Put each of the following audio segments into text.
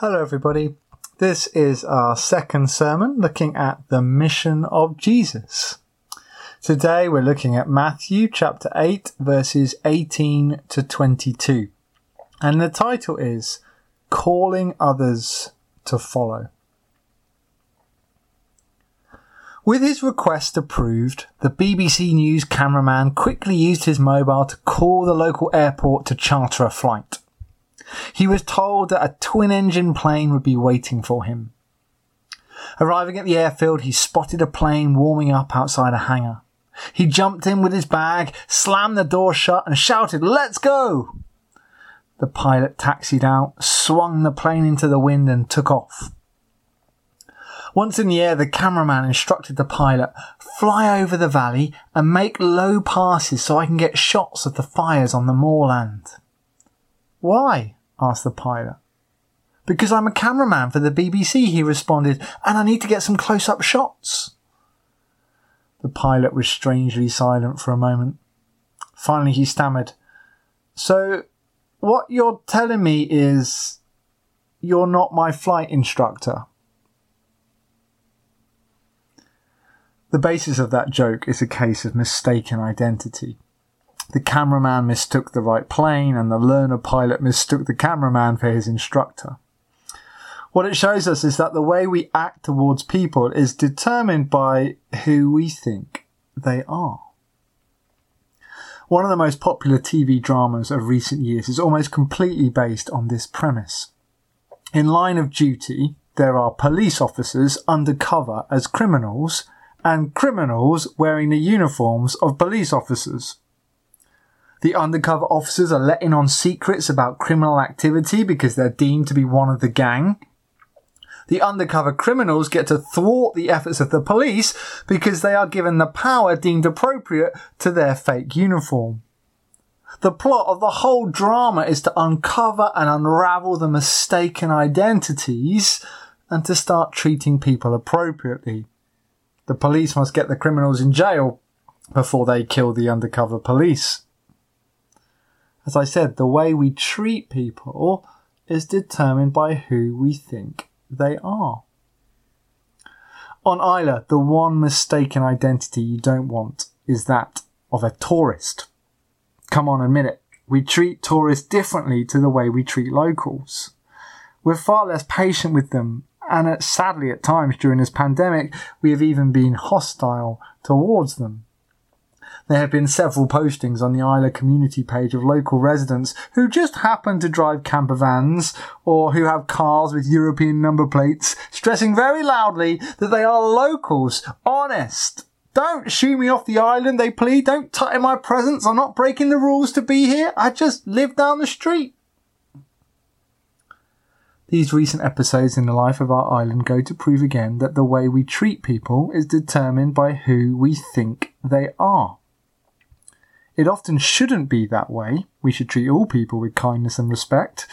Hello, everybody. This is our second sermon looking at the mission of Jesus. Today we're looking at Matthew chapter 8, verses 18 to 22. And the title is Calling Others to Follow. With his request approved, the BBC News cameraman quickly used his mobile to call the local airport to charter a flight. He was told that a twin engine plane would be waiting for him. Arriving at the airfield, he spotted a plane warming up outside a hangar. He jumped in with his bag, slammed the door shut, and shouted, Let's go! The pilot taxied out, swung the plane into the wind, and took off. Once in the air, the cameraman instructed the pilot, fly over the valley and make low passes so I can get shots of the fires on the moorland. Why? Asked the pilot. Because I'm a cameraman for the BBC, he responded, and I need to get some close up shots. The pilot was strangely silent for a moment. Finally, he stammered, So, what you're telling me is you're not my flight instructor? The basis of that joke is a case of mistaken identity. The cameraman mistook the right plane, and the learner pilot mistook the cameraman for his instructor. What it shows us is that the way we act towards people is determined by who we think they are. One of the most popular TV dramas of recent years is almost completely based on this premise. In line of duty, there are police officers undercover as criminals and criminals wearing the uniforms of police officers. The undercover officers are letting on secrets about criminal activity because they're deemed to be one of the gang. The undercover criminals get to thwart the efforts of the police because they are given the power deemed appropriate to their fake uniform. The plot of the whole drama is to uncover and unravel the mistaken identities and to start treating people appropriately. The police must get the criminals in jail before they kill the undercover police as I said, the way we treat people is determined by who we think they are. On Islay, the one mistaken identity you don't want is that of a tourist. Come on, admit it. We treat tourists differently to the way we treat locals. We're far less patient with them, and sadly, at times during this pandemic, we have even been hostile towards them. There have been several postings on the Islay community page of local residents who just happen to drive camper vans or who have cars with European number plates, stressing very loudly that they are locals, honest. Don't shoo me off the island, they plead. Don't tut in my presence. I'm not breaking the rules to be here. I just live down the street. These recent episodes in the life of our island go to prove again that the way we treat people is determined by who we think they are. It often shouldn't be that way. We should treat all people with kindness and respect,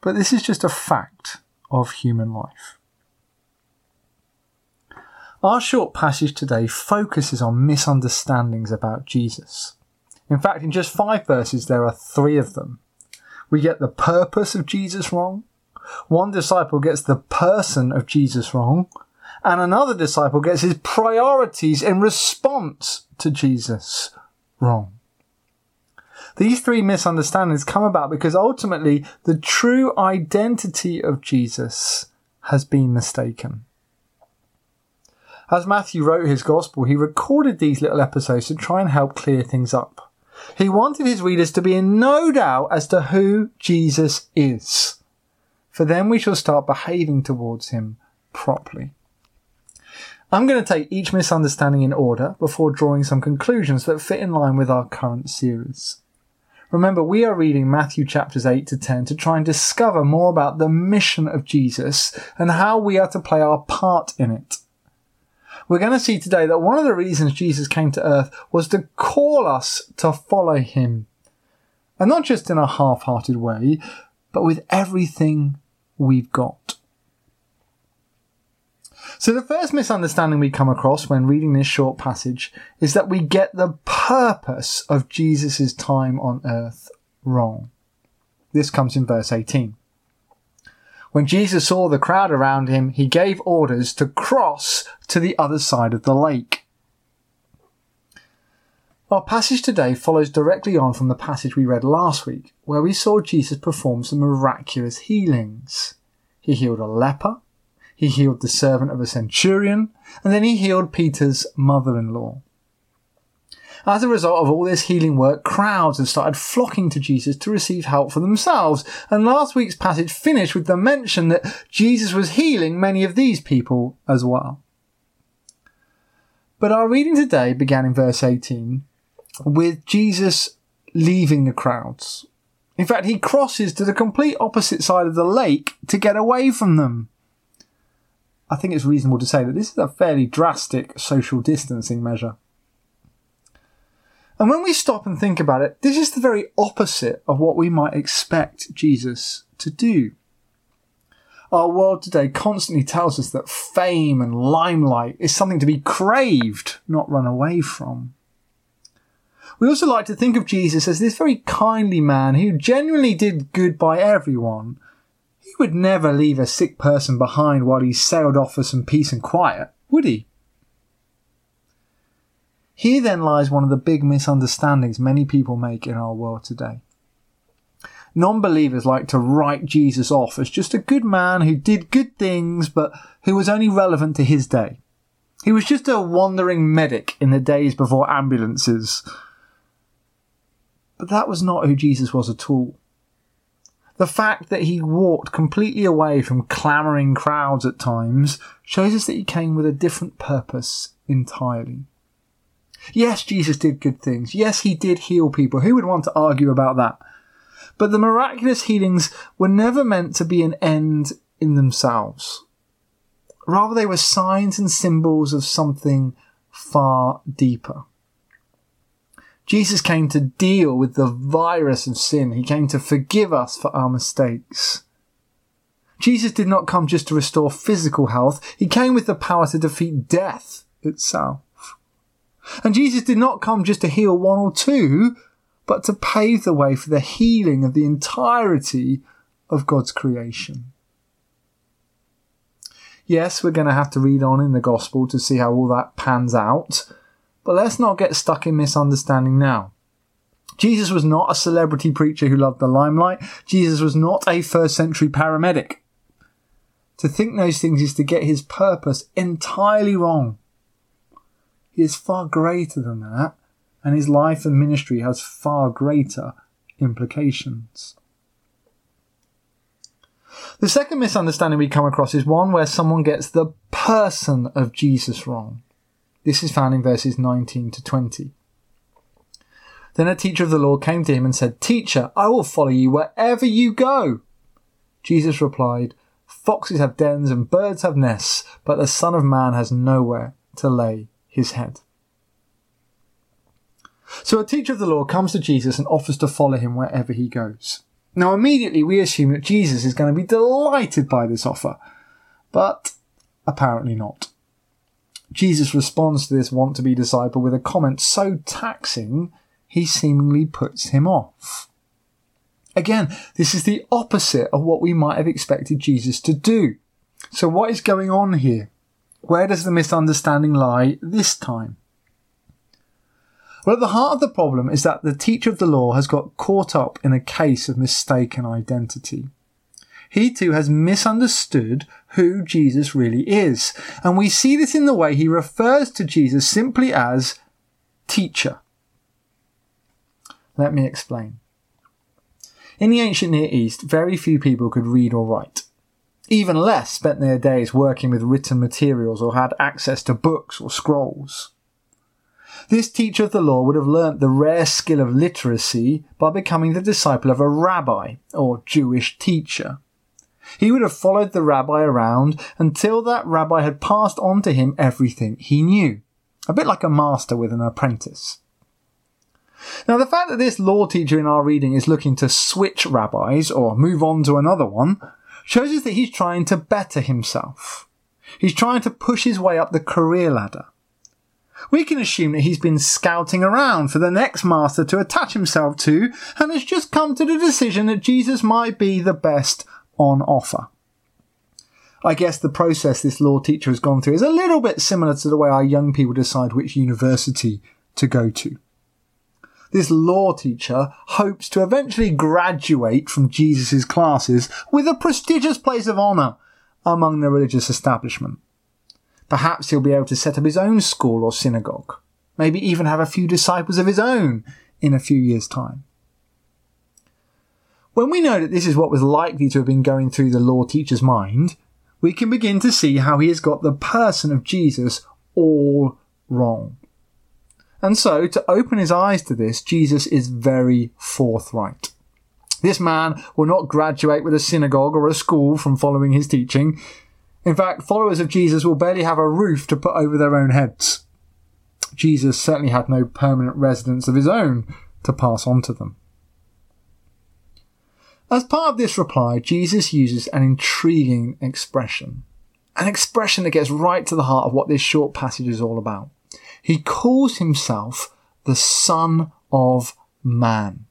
but this is just a fact of human life. Our short passage today focuses on misunderstandings about Jesus. In fact, in just five verses, there are three of them. We get the purpose of Jesus wrong, one disciple gets the person of Jesus wrong, and another disciple gets his priorities in response to Jesus wrong. These three misunderstandings come about because ultimately the true identity of Jesus has been mistaken. As Matthew wrote his gospel, he recorded these little episodes to try and help clear things up. He wanted his readers to be in no doubt as to who Jesus is. For then we shall start behaving towards him properly. I'm going to take each misunderstanding in order before drawing some conclusions that fit in line with our current series. Remember, we are reading Matthew chapters 8 to 10 to try and discover more about the mission of Jesus and how we are to play our part in it. We're going to see today that one of the reasons Jesus came to earth was to call us to follow him. And not just in a half hearted way, but with everything we've got. So, the first misunderstanding we come across when reading this short passage is that we get the purpose of Jesus' time on earth wrong. This comes in verse 18. When Jesus saw the crowd around him, he gave orders to cross to the other side of the lake. Our passage today follows directly on from the passage we read last week, where we saw Jesus perform some miraculous healings. He healed a leper, he healed the servant of a centurion, and then he healed Peter's mother in law. As a result of all this healing work, crowds have started flocking to Jesus to receive help for themselves. And last week's passage finished with the mention that Jesus was healing many of these people as well. But our reading today began in verse 18 with Jesus leaving the crowds. In fact, he crosses to the complete opposite side of the lake to get away from them. I think it's reasonable to say that this is a fairly drastic social distancing measure. And when we stop and think about it, this is the very opposite of what we might expect Jesus to do. Our world today constantly tells us that fame and limelight is something to be craved, not run away from. We also like to think of Jesus as this very kindly man who genuinely did good by everyone. He would never leave a sick person behind while he sailed off for some peace and quiet, would he? Here then lies one of the big misunderstandings many people make in our world today. Non believers like to write Jesus off as just a good man who did good things but who was only relevant to his day. He was just a wandering medic in the days before ambulances but that was not who Jesus was at all. The fact that he walked completely away from clamouring crowds at times shows us that he came with a different purpose entirely. Yes, Jesus did good things. Yes, he did heal people. Who would want to argue about that? But the miraculous healings were never meant to be an end in themselves. Rather, they were signs and symbols of something far deeper. Jesus came to deal with the virus of sin. He came to forgive us for our mistakes. Jesus did not come just to restore physical health. He came with the power to defeat death itself. And Jesus did not come just to heal one or two, but to pave the way for the healing of the entirety of God's creation. Yes, we're going to have to read on in the gospel to see how all that pans out. But let's not get stuck in misunderstanding now. Jesus was not a celebrity preacher who loved the limelight. Jesus was not a first century paramedic. To think those things is to get his purpose entirely wrong. He is far greater than that, and his life and ministry has far greater implications. The second misunderstanding we come across is one where someone gets the person of Jesus wrong. This is found in verses 19 to 20. Then a teacher of the law came to him and said, Teacher, I will follow you wherever you go. Jesus replied, Foxes have dens and birds have nests, but the Son of Man has nowhere to lay his head. So a teacher of the law comes to Jesus and offers to follow him wherever he goes. Now immediately we assume that Jesus is going to be delighted by this offer, but apparently not. Jesus responds to this want to be disciple with a comment so taxing he seemingly puts him off. Again, this is the opposite of what we might have expected Jesus to do. So what is going on here? Where does the misunderstanding lie this time? Well, at the heart of the problem is that the teacher of the law has got caught up in a case of mistaken identity he too has misunderstood who Jesus really is. And we see this in the way he refers to Jesus simply as teacher. Let me explain. In the ancient Near East, very few people could read or write. Even less spent their days working with written materials or had access to books or scrolls. This teacher of the law would have learnt the rare skill of literacy by becoming the disciple of a rabbi or Jewish teacher. He would have followed the rabbi around until that rabbi had passed on to him everything he knew. A bit like a master with an apprentice. Now, the fact that this law teacher in our reading is looking to switch rabbis or move on to another one shows us that he's trying to better himself. He's trying to push his way up the career ladder. We can assume that he's been scouting around for the next master to attach himself to and has just come to the decision that Jesus might be the best on offer. I guess the process this law teacher has gone through is a little bit similar to the way our young people decide which university to go to. This law teacher hopes to eventually graduate from Jesus' classes with a prestigious place of honour among the religious establishment. Perhaps he'll be able to set up his own school or synagogue, maybe even have a few disciples of his own in a few years' time. When we know that this is what was likely to have been going through the law teacher's mind, we can begin to see how he has got the person of Jesus all wrong. And so, to open his eyes to this, Jesus is very forthright. This man will not graduate with a synagogue or a school from following his teaching. In fact, followers of Jesus will barely have a roof to put over their own heads. Jesus certainly had no permanent residence of his own to pass on to them. As part of this reply, Jesus uses an intriguing expression. An expression that gets right to the heart of what this short passage is all about. He calls himself the Son of Man.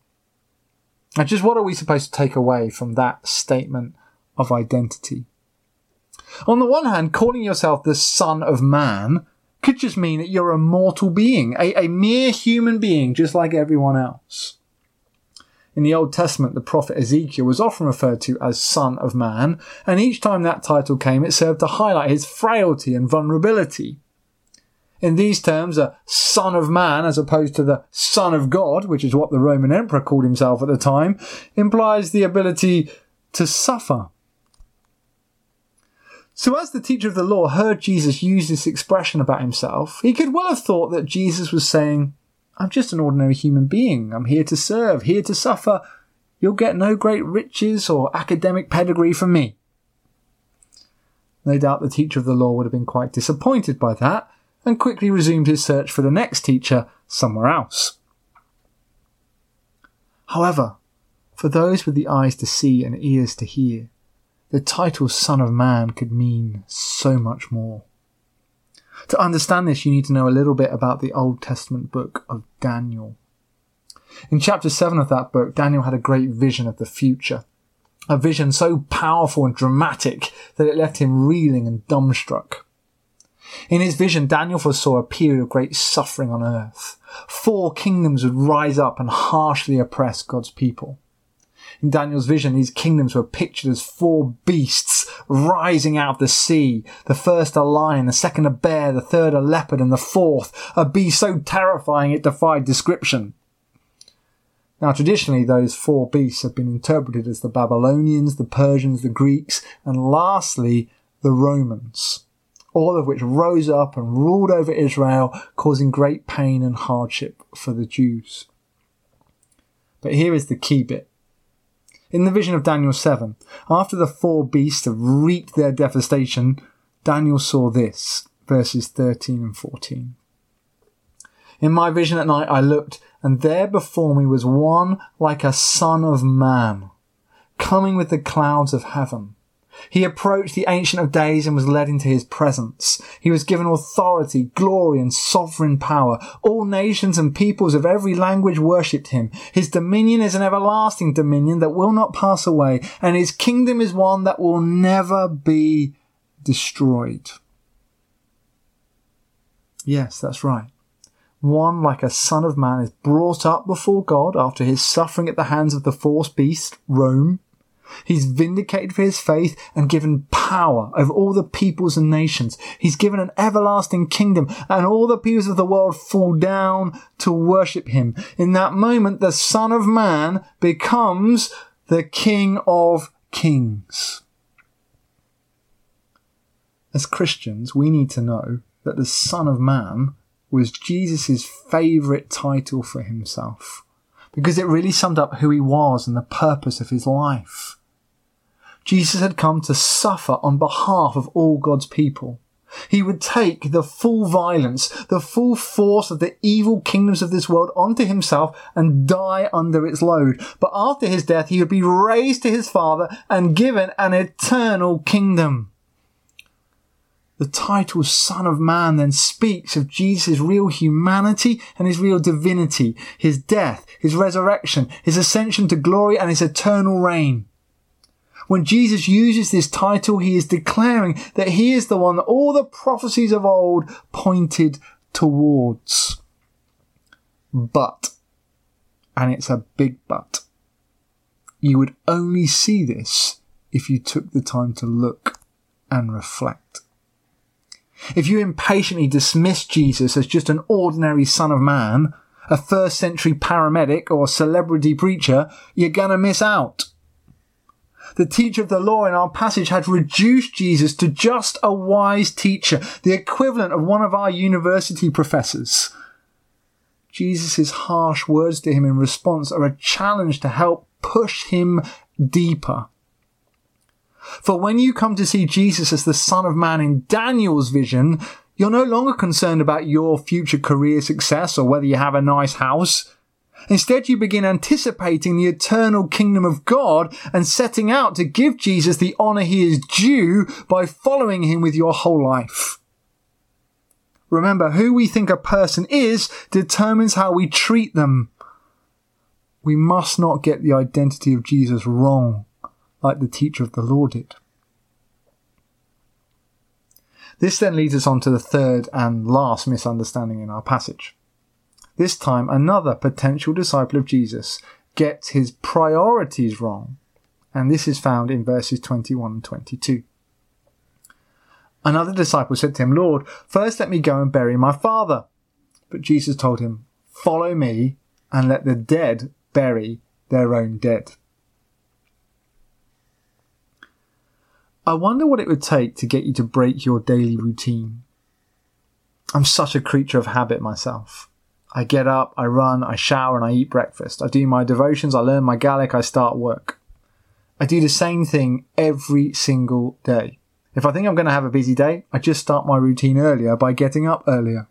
Now, just what are we supposed to take away from that statement of identity? On the one hand, calling yourself the Son of Man could just mean that you're a mortal being, a, a mere human being, just like everyone else. In the Old Testament, the prophet Ezekiel was often referred to as Son of Man, and each time that title came, it served to highlight his frailty and vulnerability. In these terms, a Son of Man, as opposed to the Son of God, which is what the Roman Emperor called himself at the time, implies the ability to suffer. So, as the teacher of the law heard Jesus use this expression about himself, he could well have thought that Jesus was saying, I'm just an ordinary human being. I'm here to serve, here to suffer. You'll get no great riches or academic pedigree from me. No doubt the teacher of the law would have been quite disappointed by that and quickly resumed his search for the next teacher somewhere else. However, for those with the eyes to see and ears to hear, the title Son of Man could mean so much more. To understand this, you need to know a little bit about the Old Testament book of Daniel. In chapter 7 of that book, Daniel had a great vision of the future. A vision so powerful and dramatic that it left him reeling and dumbstruck. In his vision, Daniel foresaw a period of great suffering on earth. Four kingdoms would rise up and harshly oppress God's people. In Daniel's vision, these kingdoms were pictured as four beasts rising out of the sea. The first a lion, the second a bear, the third a leopard, and the fourth a beast so terrifying it defied description. Now, traditionally, those four beasts have been interpreted as the Babylonians, the Persians, the Greeks, and lastly, the Romans, all of which rose up and ruled over Israel, causing great pain and hardship for the Jews. But here is the key bit. In the vision of Daniel 7, after the four beasts have reaped their devastation, Daniel saw this, verses 13 and 14. In my vision at night I looked, and there before me was one like a son of man, coming with the clouds of heaven. He approached the Ancient of Days and was led into his presence. He was given authority, glory, and sovereign power. All nations and peoples of every language worshipped him. His dominion is an everlasting dominion that will not pass away, and his kingdom is one that will never be destroyed. Yes, that's right. One like a son of man is brought up before God after his suffering at the hands of the false beast, Rome. He's vindicated for his faith and given power over all the peoples and nations. He's given an everlasting kingdom and all the peoples of the world fall down to worship him. In that moment, the son of man becomes the king of kings. As Christians, we need to know that the son of man was Jesus' favourite title for himself because it really summed up who he was and the purpose of his life. Jesus had come to suffer on behalf of all God's people. He would take the full violence, the full force of the evil kingdoms of this world onto himself and die under its load. But after his death, he would be raised to his Father and given an eternal kingdom. The title Son of Man then speaks of Jesus' real humanity and his real divinity, his death, his resurrection, his ascension to glory and his eternal reign. When Jesus uses this title, he is declaring that he is the one that all the prophecies of old pointed towards. But, and it's a big but, you would only see this if you took the time to look and reflect. If you impatiently dismiss Jesus as just an ordinary son of man, a first century paramedic or celebrity preacher, you're gonna miss out. The teacher of the law in our passage had reduced Jesus to just a wise teacher, the equivalent of one of our university professors. Jesus' harsh words to him in response are a challenge to help push him deeper. For when you come to see Jesus as the Son of Man in Daniel's vision, you're no longer concerned about your future career success or whether you have a nice house. Instead, you begin anticipating the eternal kingdom of God and setting out to give Jesus the honor he is due by following him with your whole life. Remember, who we think a person is determines how we treat them. We must not get the identity of Jesus wrong like the teacher of the law did. This then leads us on to the third and last misunderstanding in our passage. This time, another potential disciple of Jesus gets his priorities wrong, and this is found in verses 21 and 22. Another disciple said to him, Lord, first let me go and bury my father. But Jesus told him, Follow me and let the dead bury their own dead. I wonder what it would take to get you to break your daily routine. I'm such a creature of habit myself. I get up, I run, I shower, and I eat breakfast. I do my devotions, I learn my Gaelic, I start work. I do the same thing every single day. If I think I'm going to have a busy day, I just start my routine earlier by getting up earlier.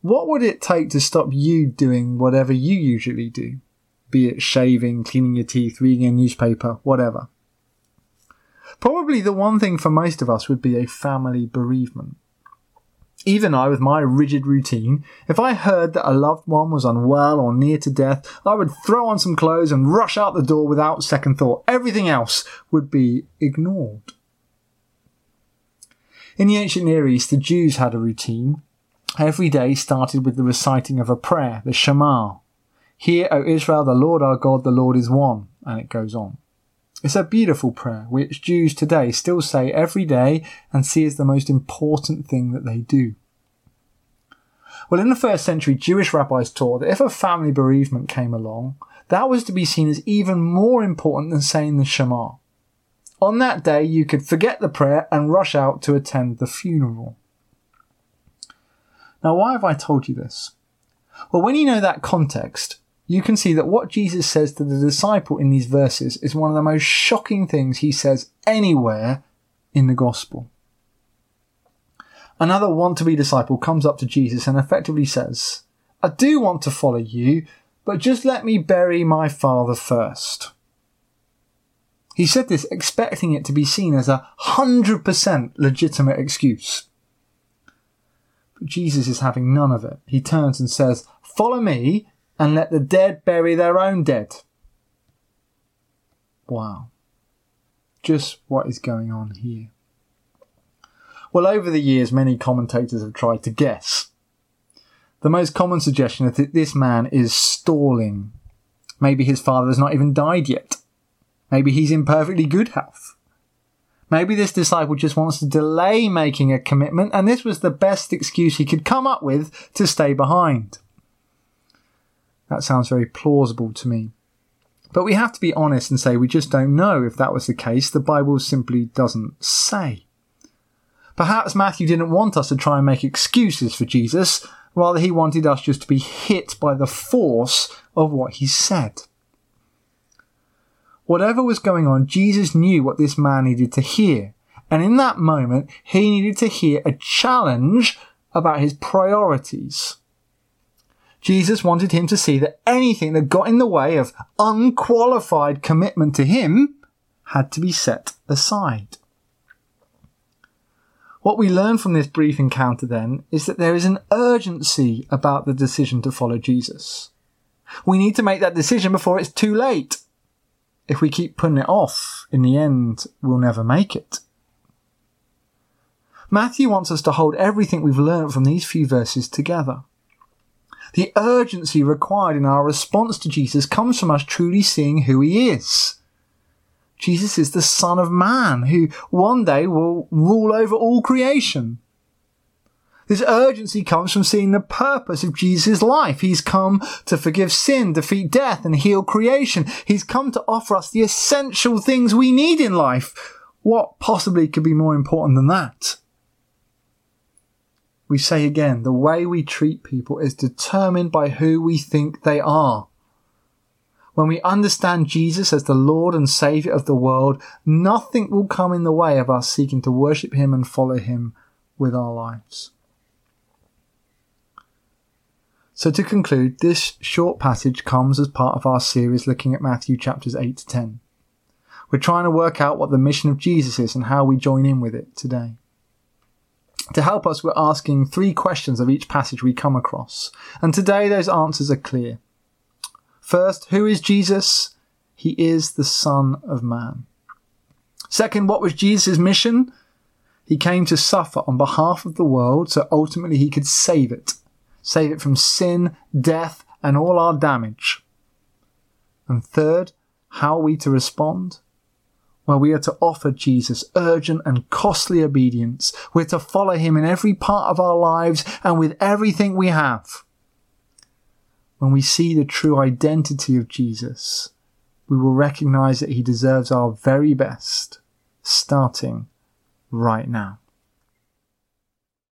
What would it take to stop you doing whatever you usually do? Be it shaving, cleaning your teeth, reading a newspaper, whatever. Probably the one thing for most of us would be a family bereavement. Even I, with my rigid routine, if I heard that a loved one was unwell or near to death, I would throw on some clothes and rush out the door without second thought. Everything else would be ignored. In the ancient Near East, the Jews had a routine. Every day started with the reciting of a prayer, the Shema. Hear, O Israel, the Lord our God, the Lord is one. And it goes on. It's a beautiful prayer, which Jews today still say every day and see as the most important thing that they do. Well, in the first century, Jewish rabbis taught that if a family bereavement came along, that was to be seen as even more important than saying the Shema. On that day, you could forget the prayer and rush out to attend the funeral. Now, why have I told you this? Well, when you know that context, you can see that what Jesus says to the disciple in these verses is one of the most shocking things he says anywhere in the gospel. Another want to be disciple comes up to Jesus and effectively says, I do want to follow you, but just let me bury my father first. He said this expecting it to be seen as a hundred percent legitimate excuse. But Jesus is having none of it. He turns and says, follow me and let the dead bury their own dead. Wow. Just what is going on here? Well, over the years, many commentators have tried to guess. The most common suggestion is that this man is stalling. Maybe his father has not even died yet. Maybe he's in perfectly good health. Maybe this disciple just wants to delay making a commitment, and this was the best excuse he could come up with to stay behind. That sounds very plausible to me. But we have to be honest and say we just don't know if that was the case. The Bible simply doesn't say. Perhaps Matthew didn't want us to try and make excuses for Jesus, rather, he wanted us just to be hit by the force of what he said. Whatever was going on, Jesus knew what this man needed to hear. And in that moment, he needed to hear a challenge about his priorities. Jesus wanted him to see that anything that got in the way of unqualified commitment to him had to be set aside. What we learn from this brief encounter then is that there is an urgency about the decision to follow Jesus. We need to make that decision before it's too late. if we keep putting it off, in the end, we'll never make it. Matthew wants us to hold everything we've learned from these few verses together. The urgency required in our response to Jesus comes from us truly seeing who he is. Jesus is the Son of Man who one day will rule over all creation. This urgency comes from seeing the purpose of Jesus' life. He's come to forgive sin, defeat death, and heal creation. He's come to offer us the essential things we need in life. What possibly could be more important than that? We say again, the way we treat people is determined by who we think they are. When we understand Jesus as the Lord and Saviour of the world, nothing will come in the way of us seeking to worship Him and follow Him with our lives. So to conclude, this short passage comes as part of our series looking at Matthew chapters 8 to 10. We're trying to work out what the mission of Jesus is and how we join in with it today. To help us, we're asking three questions of each passage we come across. And today those answers are clear. First, who is Jesus? He is the Son of Man. Second, what was Jesus' mission? He came to suffer on behalf of the world so ultimately he could save it save it from sin, death, and all our damage. And third, how are we to respond? Well, we are to offer Jesus urgent and costly obedience. We're to follow him in every part of our lives and with everything we have. When we see the true identity of Jesus, we will recognize that he deserves our very best, starting right now.